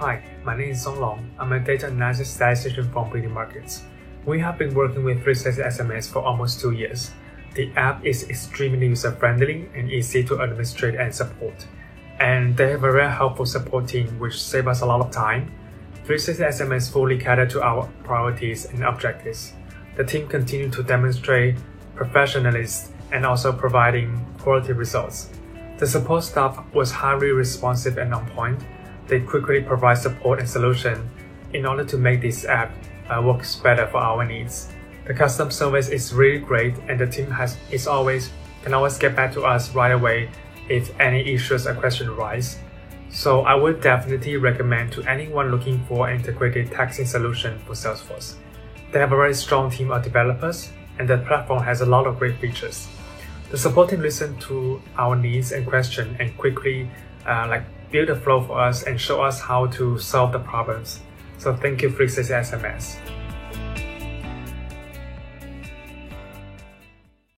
Hi, my name is Zonglong. I'm a data analysis statistician from Building Markets. We have been working with 360 SMS for almost two years. The app is extremely user friendly and easy to administrate and support. And they have a very helpful support team which saves us a lot of time. 360 SMS fully cater to our priorities and objectives. The team continue to demonstrate professionalism and also providing quality results. The support staff was highly responsive and on point. They quickly provide support and solution in order to make this app uh, works better for our needs. The custom service is really great and the team has is always can always get back to us right away if any issues or questions arise. So I would definitely recommend to anyone looking for an integrated texting solution for Salesforce. They have a very strong team of developers and the platform has a lot of great features. The support team listen to our needs and questions and quickly uh, like build a flow for us and show us how to solve the problems. So thank you 360 SMS.